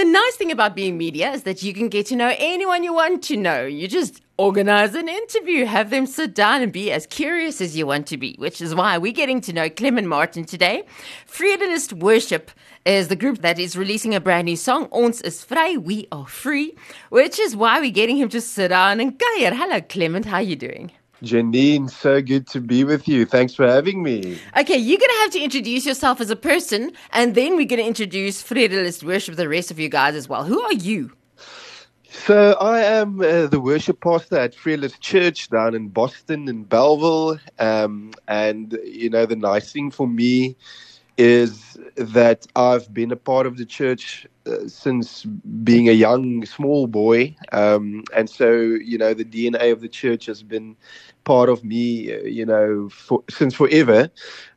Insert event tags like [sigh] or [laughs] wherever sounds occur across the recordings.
The nice thing about being media is that you can get to know anyone you want to know. You just organize an interview, have them sit down and be as curious as you want to be, which is why we're getting to know Clement Martin today. Vredelust Worship is the group that is releasing a brand new song, Ons is Vry, We Are Free, which is why we're getting him to sit down and kuier. Hello, Clement. How are you doing? Janine, so good to be with you. Thanks for having me. Okay, you're going to have to introduce yourself as a person, and then we're going to introduce Vredelust Worship, the rest of you guys as well. Who are you? So I am uh, the worship pastor at Vredelust Church down in Boston in Bellville, um, and you know the nice thing for me is that I've been a part of the church uh, since being a young, small boy. Um, and so, you know, the DNA of the church has been part of me, uh, you know, for, since forever.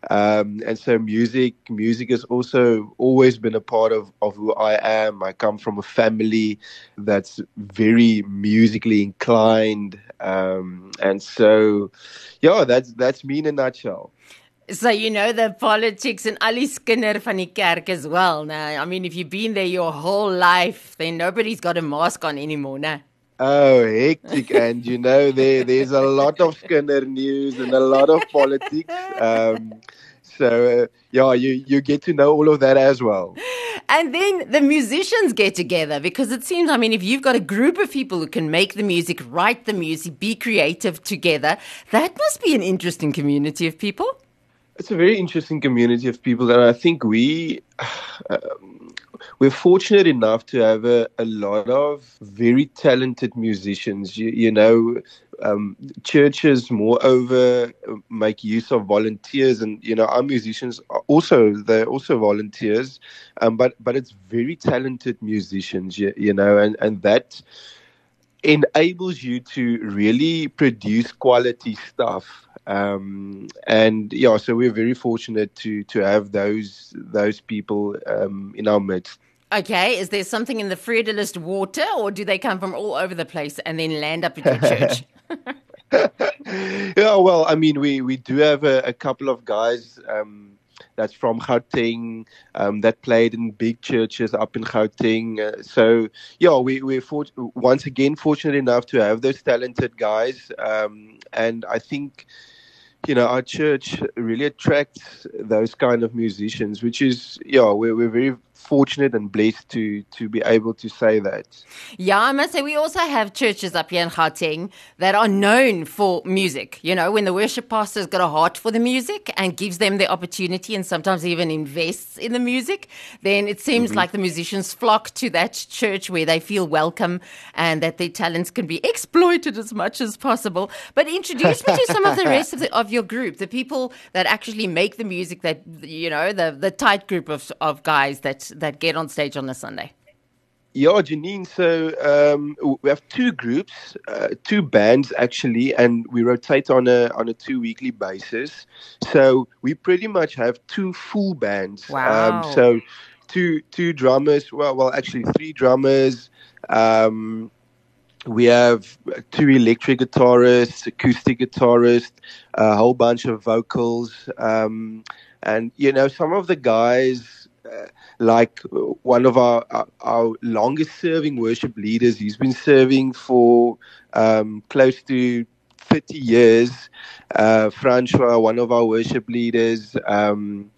Um, and so music, music has also always been a part of, of who I am. I come from a family that's very musically inclined. Um, and so, yeah, that's, that's me in a nutshell. So you know the politics and Ali Skinner van die kerk as well. Now, I mean, if you've been there your whole life, then nobody's got a mask on anymore, now. Oh, hectic! and you know there there's a lot of Skinner news and a lot of politics. Um, so uh, yeah, you you get to know all of that as well. And then the musicians get together because it seems, I mean, if you've got a group of people who can make the music, write the music, be creative together, that must be an interesting community of people. It's a very interesting community of people, and I think we um, we're fortunate enough to have a, a lot of very talented musicians. You, you know, um, churches, moreover, make use of volunteers, and you know, our musicians are also they're also volunteers, um, but but it's very talented musicians. You, you know, and and that enables you to really produce quality stuff um, and yeah, so we're very fortunate to to have those those people um, in our midst. Okay, is there something in the Vredelust water, or do they come from all over the place and then land up at your church? [laughs] [laughs] yeah, well, I mean, we, we do have a, a couple of guys um, that's from Gauteng um, that played in big churches up in Gauteng. Uh, so, yeah, we, we're for, once again fortunate enough to have those talented guys. Um, and I think you know, our church really attracts those kind of musicians, which is, yeah, we're, we're very fortunate and blessed to to be able to say that. Yeah, I must say we also have churches up here in Gauteng that are known for music. You know, when the worship pastor's got a heart for the music and gives them the opportunity and sometimes even invests in the music, then it seems mm-hmm. like the musicians flock to that church where they feel welcome and that their talents can be exploited as much as possible. But introduce me to some of the rest of, the, of your group, the people that actually make the music that you know, the the tight group of of guys that that get on stage on a Sunday? Yeah, Janine. So um, we have two groups, uh, two bands actually, and we rotate on a on a two weekly basis. So we pretty much have two full bands. Um, wow. Um, so two two drummers. Well, well, actually three drummers. Um, we have two electric guitarists, acoustic guitarist, a whole bunch of vocals, um, and you know some of the guys like one of our, our, our longest serving worship leaders. He's been serving for um, close to 30 years. Uh, Francois, one of our worship leaders. Um,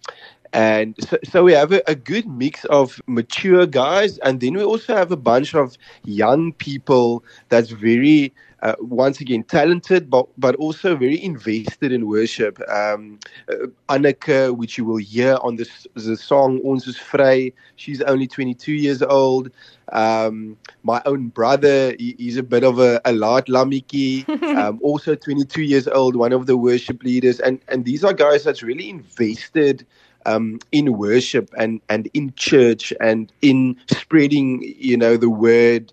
and so, so, we have a, a, good mix of mature guys, and then we also have a bunch of young people that's very uh, once again talented, but but also very invested in worship. Um, uh, Anneke, which you will hear on this the song "Ons is Vry," she's only 22 years old. Um, my own brother, he, he's a bit of a, a large lamiki, [laughs] um, also 22 years old, one of the worship leaders, and and these are guys that's really invested. Um, in worship and, and in church and in spreading, you know, the word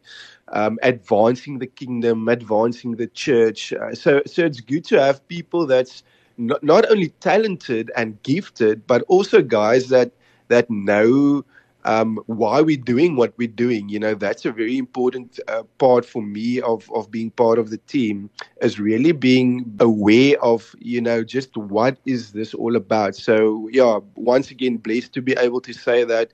um, advancing the kingdom, advancing the church. Uh, so, so it's good to have people that's not, not only talented and gifted, but also guys that that know um, why we're doing what we're doing. You know, that's a very important uh, part for me of, of being part of the team is really being aware of, you know, just what is this all about. So, yeah, once again, blessed to be able to say that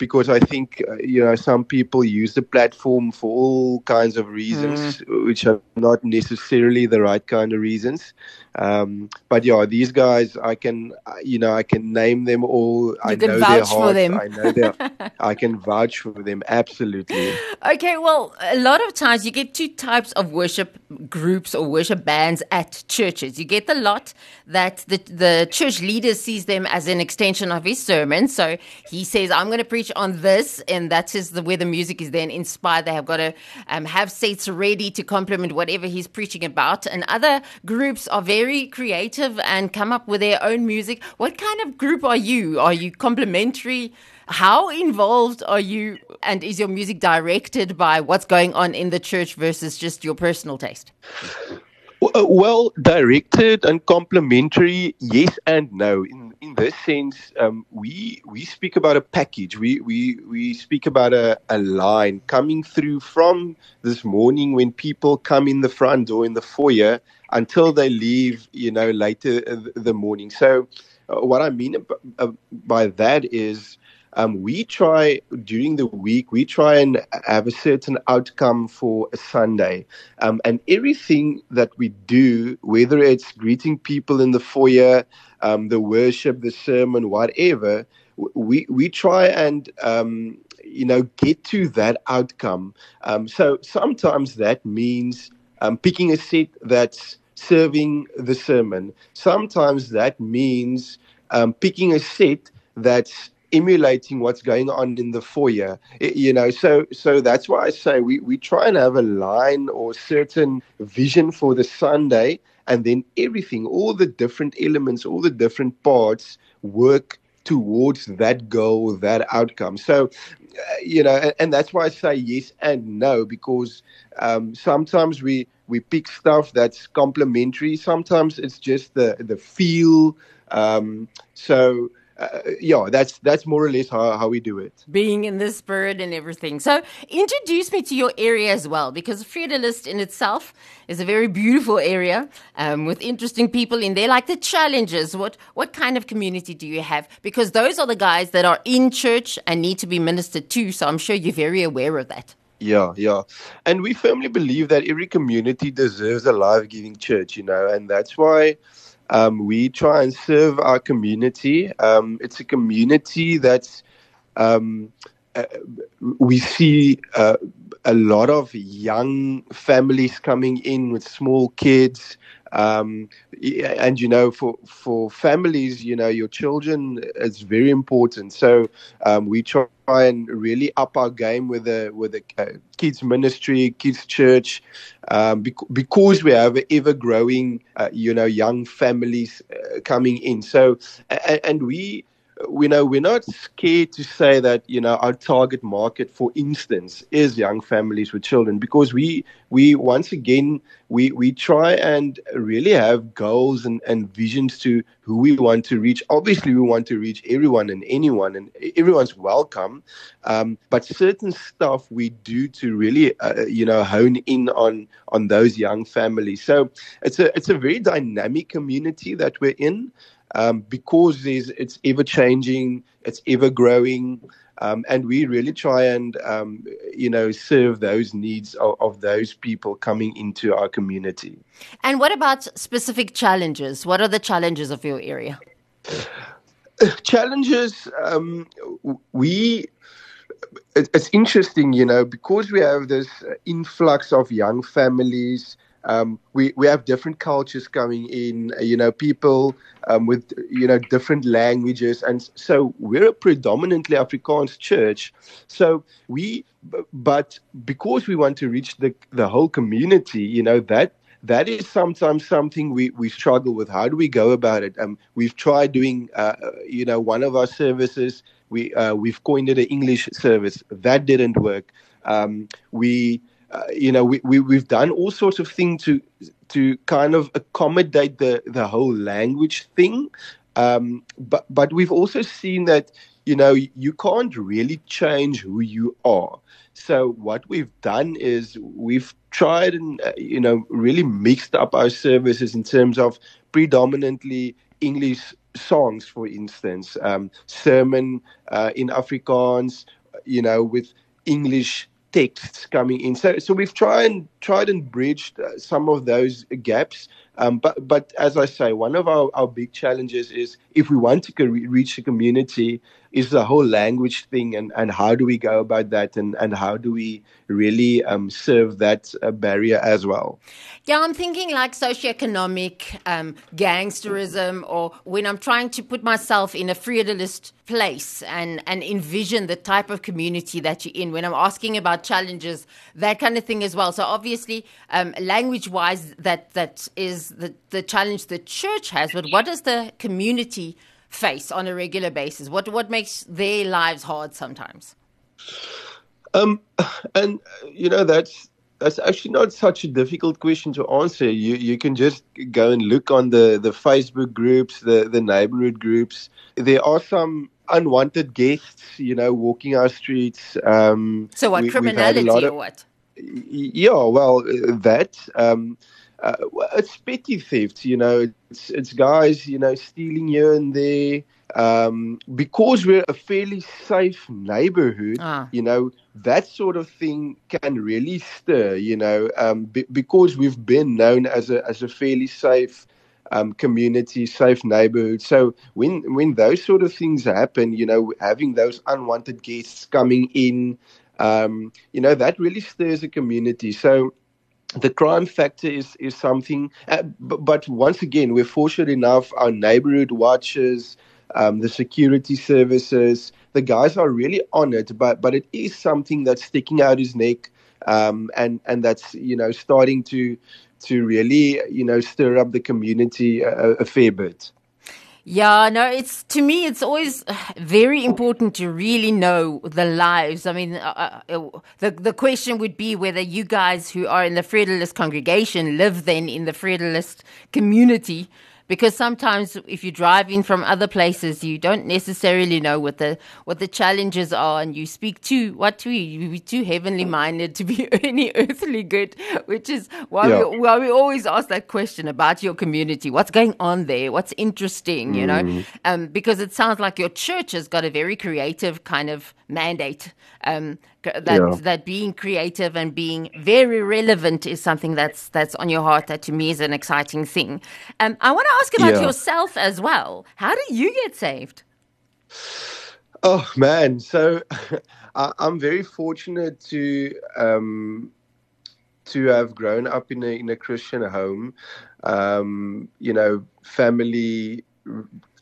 because I think uh, you know some people use the platform for all kinds of reasons, mm. which are not necessarily the right kind of reasons. Um, but yeah, these guys, I can, you know, I can name them all. You I can know vouch their for hearts. them. I know their, [laughs] I can vouch for them absolutely. Okay, well, a lot of times you get two types of worship groups or worship bands at churches. You get the lot that the the church leader sees them as an extension of his sermon. So he says, "I'm going to preach on this," and that is the where the music is then inspired. They have got to um, have sets ready to complement whatever he's preaching about. And other groups are very creative and come up with their own music. What kind of group are you? Are you complementary? How involved are you? And is your music directed by what's going on in the church versus just your personal taste? Uh, well, directed and complementary, yes and no. In in this sense, um, we we speak about a package. We we we speak about a, a line coming through from this morning when people come in the front door in the foyer until they leave. You know, later the morning. So, uh, what I mean by that is um, we try during the week, we try and have a certain outcome for a Sunday. Um, and everything that we do, whether it's greeting people in the foyer, um, the worship, the sermon, whatever, we, we try and, um, you know, get to that outcome. Um, so sometimes that means um, picking a set that's serving the sermon. Sometimes that means picking a set that's emulating what's going on in the foyer you know so so that's why i say we we try and have a line or certain vision for the sunday and then everything all the different elements all the different parts work towards that goal that outcome. So uh, you know and, and, that's why i say yes and no because um, sometimes we we pick stuff that's complementary. Sometimes it's just the the feel um, so uh, yeah, that's that's more or less how, how we do it. Being in the spirit and everything. So introduce me to your area as well, because Vredelust in itself is a very beautiful area um, with interesting people in there. Like the challenges, what what kind of community do you have? Because those are the guys that are in church and need to be ministered to. So I'm sure you're very aware of that. Yeah, yeah. And we firmly believe that every community deserves a life giving church, you know, and that's why um, we try and serve our community. Um, it's a community that's um, uh, we see uh, a lot of young families coming in with small kids. Um, and you know, for for families, you know, your children is very important. So um, we try and really up our game with the with the uh, kids ministry, kids church, um, bec- because we have ever growing, uh, you know, young families uh, coming in. So and, and we we know we're not scared to say that you know our target market for instance is young families with children because we we once again we we try and really have goals and, and visions to who we want to reach. Obviously we want to reach everyone and anyone and everyone's welcome um, but certain stuff we do to really uh, you know hone in on on those young families. So it's a it's a very dynamic community that we're in um, because it's ever changing, it's ever growing, um, and we really try and um, you know serve those needs of, of, those people coming into our community. And what about specific challenges? What are the challenges of your area? [sighs] Challenges, um, we it's interesting, you know, because we have this influx of young families um, we we have different cultures coming in. You know, people um, with you know different languages, and so we're a predominantly Afrikaans church. So we, but because we want to reach the the whole community, you know that that is sometimes something we, we struggle with. How do we go about it? Um, we've tried doing, uh, you know, one of our services. We uh, we've coined it an English service. That didn't work. Um, we uh, you know, we, we, we've done all sorts of things to to kind of accommodate the, the whole language thing. Um, but but we've also seen that you know you can't really change who you are. So what we've done is we've tried and uh, you know really mixed up our services in terms of predominantly English songs, for instance, um, sermon uh, in Afrikaans you know, with English texts coming in. So, so we've tried and tried and bridged uh, some of those gaps. Um, but, but as I say, one of our, our big challenges is if we want to reach the community, is the whole language thing, and, and how do we go about that, and, and how do we really um, serve that uh, barrier as well? Yeah, I'm thinking like socioeconomic um, gangsterism, or when I'm trying to put myself in a Vredelust place and, and envision the type of community that you're in. When I'm asking about challenges, that kind of thing as well. So obviously, um, language-wise, that that is the the challenge the church has. But what does the community face on a regular basis? What what makes their lives hard sometimes? Um, and you know that's that's actually not such a difficult question to answer. You you can just go and look on the, the Facebook groups, the, the neighborhood groups. There are some unwanted guests, you know, walking our streets. Um, so what we, criminality of, or what? Yeah, well, that. Um, uh, it's petty theft, you know. It's it's guys, you know, stealing here and there. Um, because we're a fairly safe neighborhood, ah. you know, that sort of thing can really stir, you know, um, be, because we've been known as a as a fairly safe um, community, safe neighborhood. So when when those sort of things happen, you know, having those unwanted guests coming in, um, you know, that really stirs a community. So the crime factor is is something, uh, but, but, once again, we're fortunate enough. Our neighborhood watches, um, the security services, the guys are really on it. But but it is something that's sticking out his neck, um, and and that's you know starting to to really you know stir up the community a, a fair bit. Yeah, no, it's to me, it's always very important to really know the lives. I mean, uh, uh, uh, the the question would be whether you guys who are in the Vredelust congregation live then in the Vredelust community because sometimes if you drive in from other places, you don't necessarily know what the what the challenges are, and you speak too what we you be too heavenly minded to be [laughs] any earthly good, which is why yeah. we why we always ask that question about your community, what's going on there, what's interesting, you know, mm. um, because it sounds like your church has got a very creative kind of mandate. Um, that yeah. that being creative and being very relevant is something that's that's on your heart. That to me is an exciting thing. Um, I want to ask about yeah. yourself as well. How do you get saved? Oh man, so [laughs] I, am very fortunate to um, to have grown up in a in a Christian home. Um, you know, family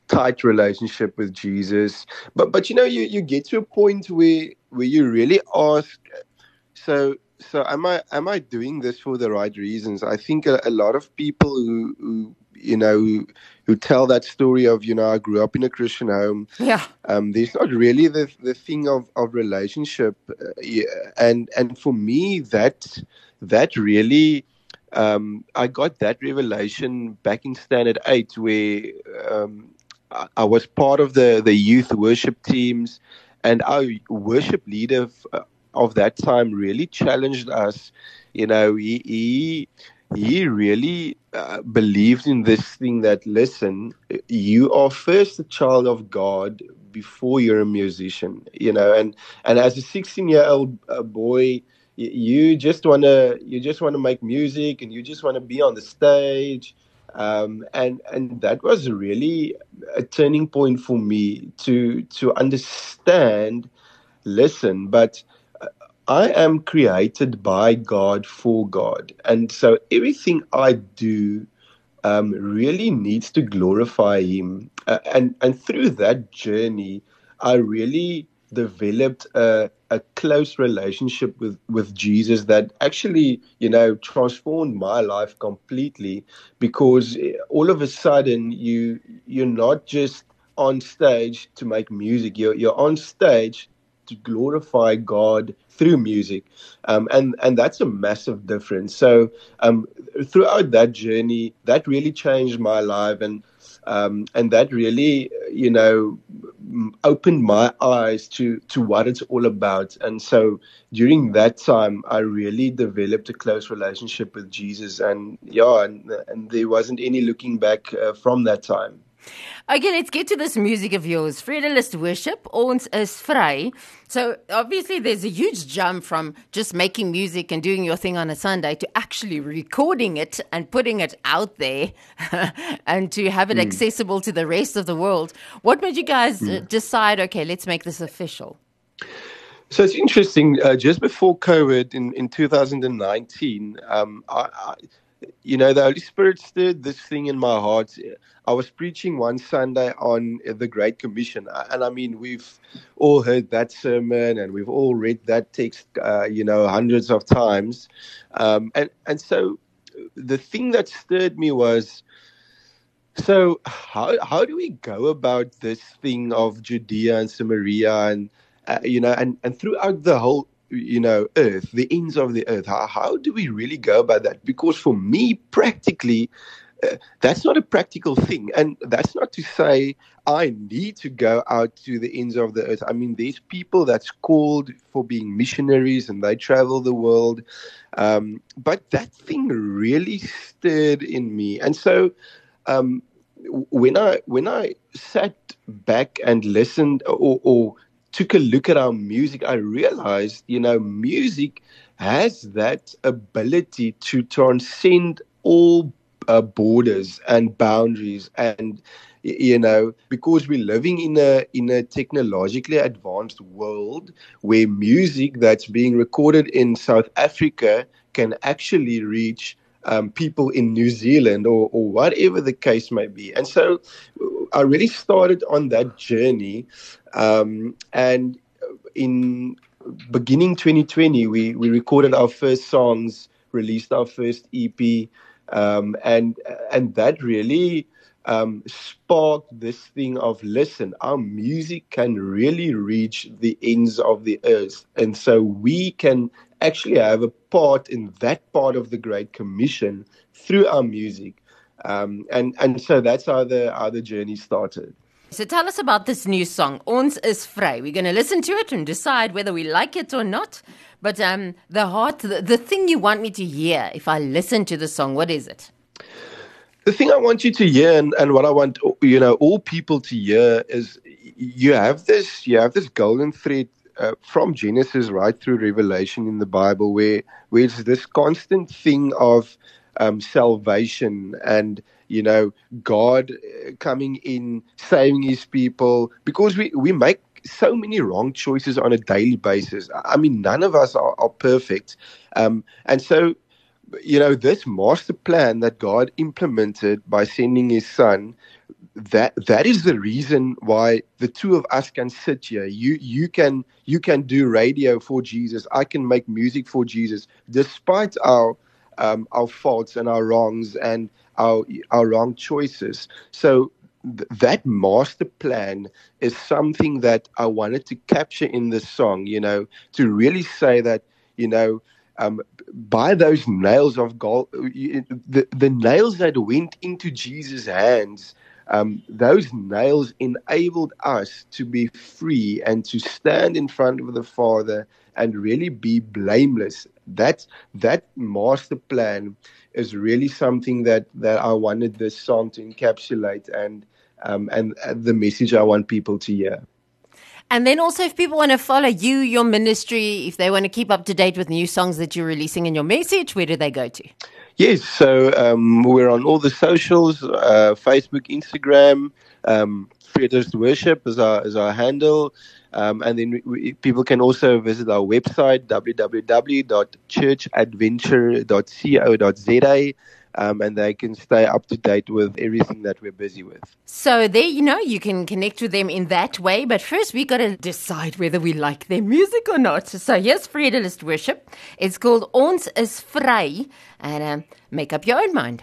tight relationship with Jesus. But but you know you, you get to a point where where you really ask so so am I am I doing this for the right reasons? I think a, a lot of people who, who you know who, who, tell that story of you know I grew up in a Christian home. Yeah. Um, there's not really the the thing of of relationship, uh, yeah, and and for me that that really um, I got that revelation back in Standard Eight, where um, I was part of the, the youth worship teams, and our worship leader uh, of that time really challenged us. You know, he he, he really uh, believed in this thing that listen, you are first a child of God before you're a musician. You know, and and as a 16 year old uh, boy you just want to you just want to make music and you just want to be on the stage um, and and that was really a turning point for me to to understand. Listen, but I am created by God for God, and so everything I do um, really needs to glorify Him. Uh, and and through that journey, I really developed a, a close relationship with, with Jesus that actually, you know, transformed my life completely because all of a sudden you you're not just on stage to make music. You're you're on stage to glorify God through music, um, and and that's a massive difference. So um, throughout that journey, that really changed my life, and um, and that really, you know, opened my eyes to to what it's all about. And so during that time, I really developed a close relationship with Jesus, and yeah, and, and there wasn't any looking back uh, from that time. Okay, let's get to this music of yours. Vredelust Worship, Ons is Vry. So obviously there's a huge jump from just making music and doing your thing on a Sunday to actually recording it and putting it out there [laughs] and to have it mm. accessible to the rest of the world. What made you guys mm. decide, okay, let's make this official? So it's interesting. Uh, just before COVID in, in 2019, um, I, I, you know, the Holy Spirit stirred this thing in my heart. I was preaching one Sunday on the Great Commission, and I mean, we've all heard that sermon and we've all read that text, uh, you know, hundreds of times. Um, and and so, the thing that stirred me was, so how how do we go about this thing of Judea and Samaria and uh, you know, and and throughout the whole you know, earth, the ends of the earth. How, how do we really go about that? Because for me, practically, uh, that's not a practical thing. And that's not to say I need to go out to the ends of the earth. I mean, there's people that's called for being missionaries and they travel the world. Um, but that thing really stirred in me. And so, um, when I when I sat back and listened or, or took a look at our music, I realized, you know, music has that ability to transcend all uh, borders and boundaries and you know because we're living in a in a technologically advanced world where music that's being recorded in South Africa can actually reach um, people in New Zealand or, or whatever the case may be. And so I really started on that journey. Um, and in beginning 2020, we, we recorded our first songs, released our first EP, um, and and that really um, sparked this thing of listen, our music can really reach the ends of the earth, and so we can actually I have a part in that part of the Great Commission through our music. Um, and and so that's how the how the journey started. So tell us about this new song, Ons is Vry. We're going to listen to it and decide whether we like it or not. But um, the heart, the, the thing you want me to hear if I listen to the song, what is it? The thing I want you to hear, and, and what I want you know all people to hear, is you have this you have this golden thread uh, from Genesis right through Revelation in the Bible, where where it's this constant thing of um, salvation and you know God uh, coming in, saving His people, because we we make so many wrong choices on a daily basis. I mean, none of us are, are perfect, um, and so you know this master plan that God implemented by sending His Son that that is the reason why the two of us can sit here. You you can you can do radio for jesus. I can make music for jesus despite our um, our faults and our wrongs and our our wrong choices. So th- that master plan is something that i wanted to capture in this song you know to really say that you know um, by those nails of gold, the, the nails that went into Jesus' hands um, those nails enabled us to be free and to stand in front of the Father and really be blameless. That that master plan is really something that that I wanted this song to encapsulate and um, and uh, the message I want people to hear. And then also, if people want to follow you, your ministry, if they want to keep up to date with new songs that you're releasing and your message, where do they go to? Yes, so um, we're on all the socials uh, Facebook, Instagram. Um, Vredelust Worship is our, is our handle. Um, and then we, people can also visit our website, www.churchadventure.co.za um, and they can stay up to date with everything that we're busy with. So there, you know, you can connect with them in that way. But first, we got to decide whether we like their music or not. So here's Vredelust Worship. It's called Ons is Vry, and um, make up your own mind.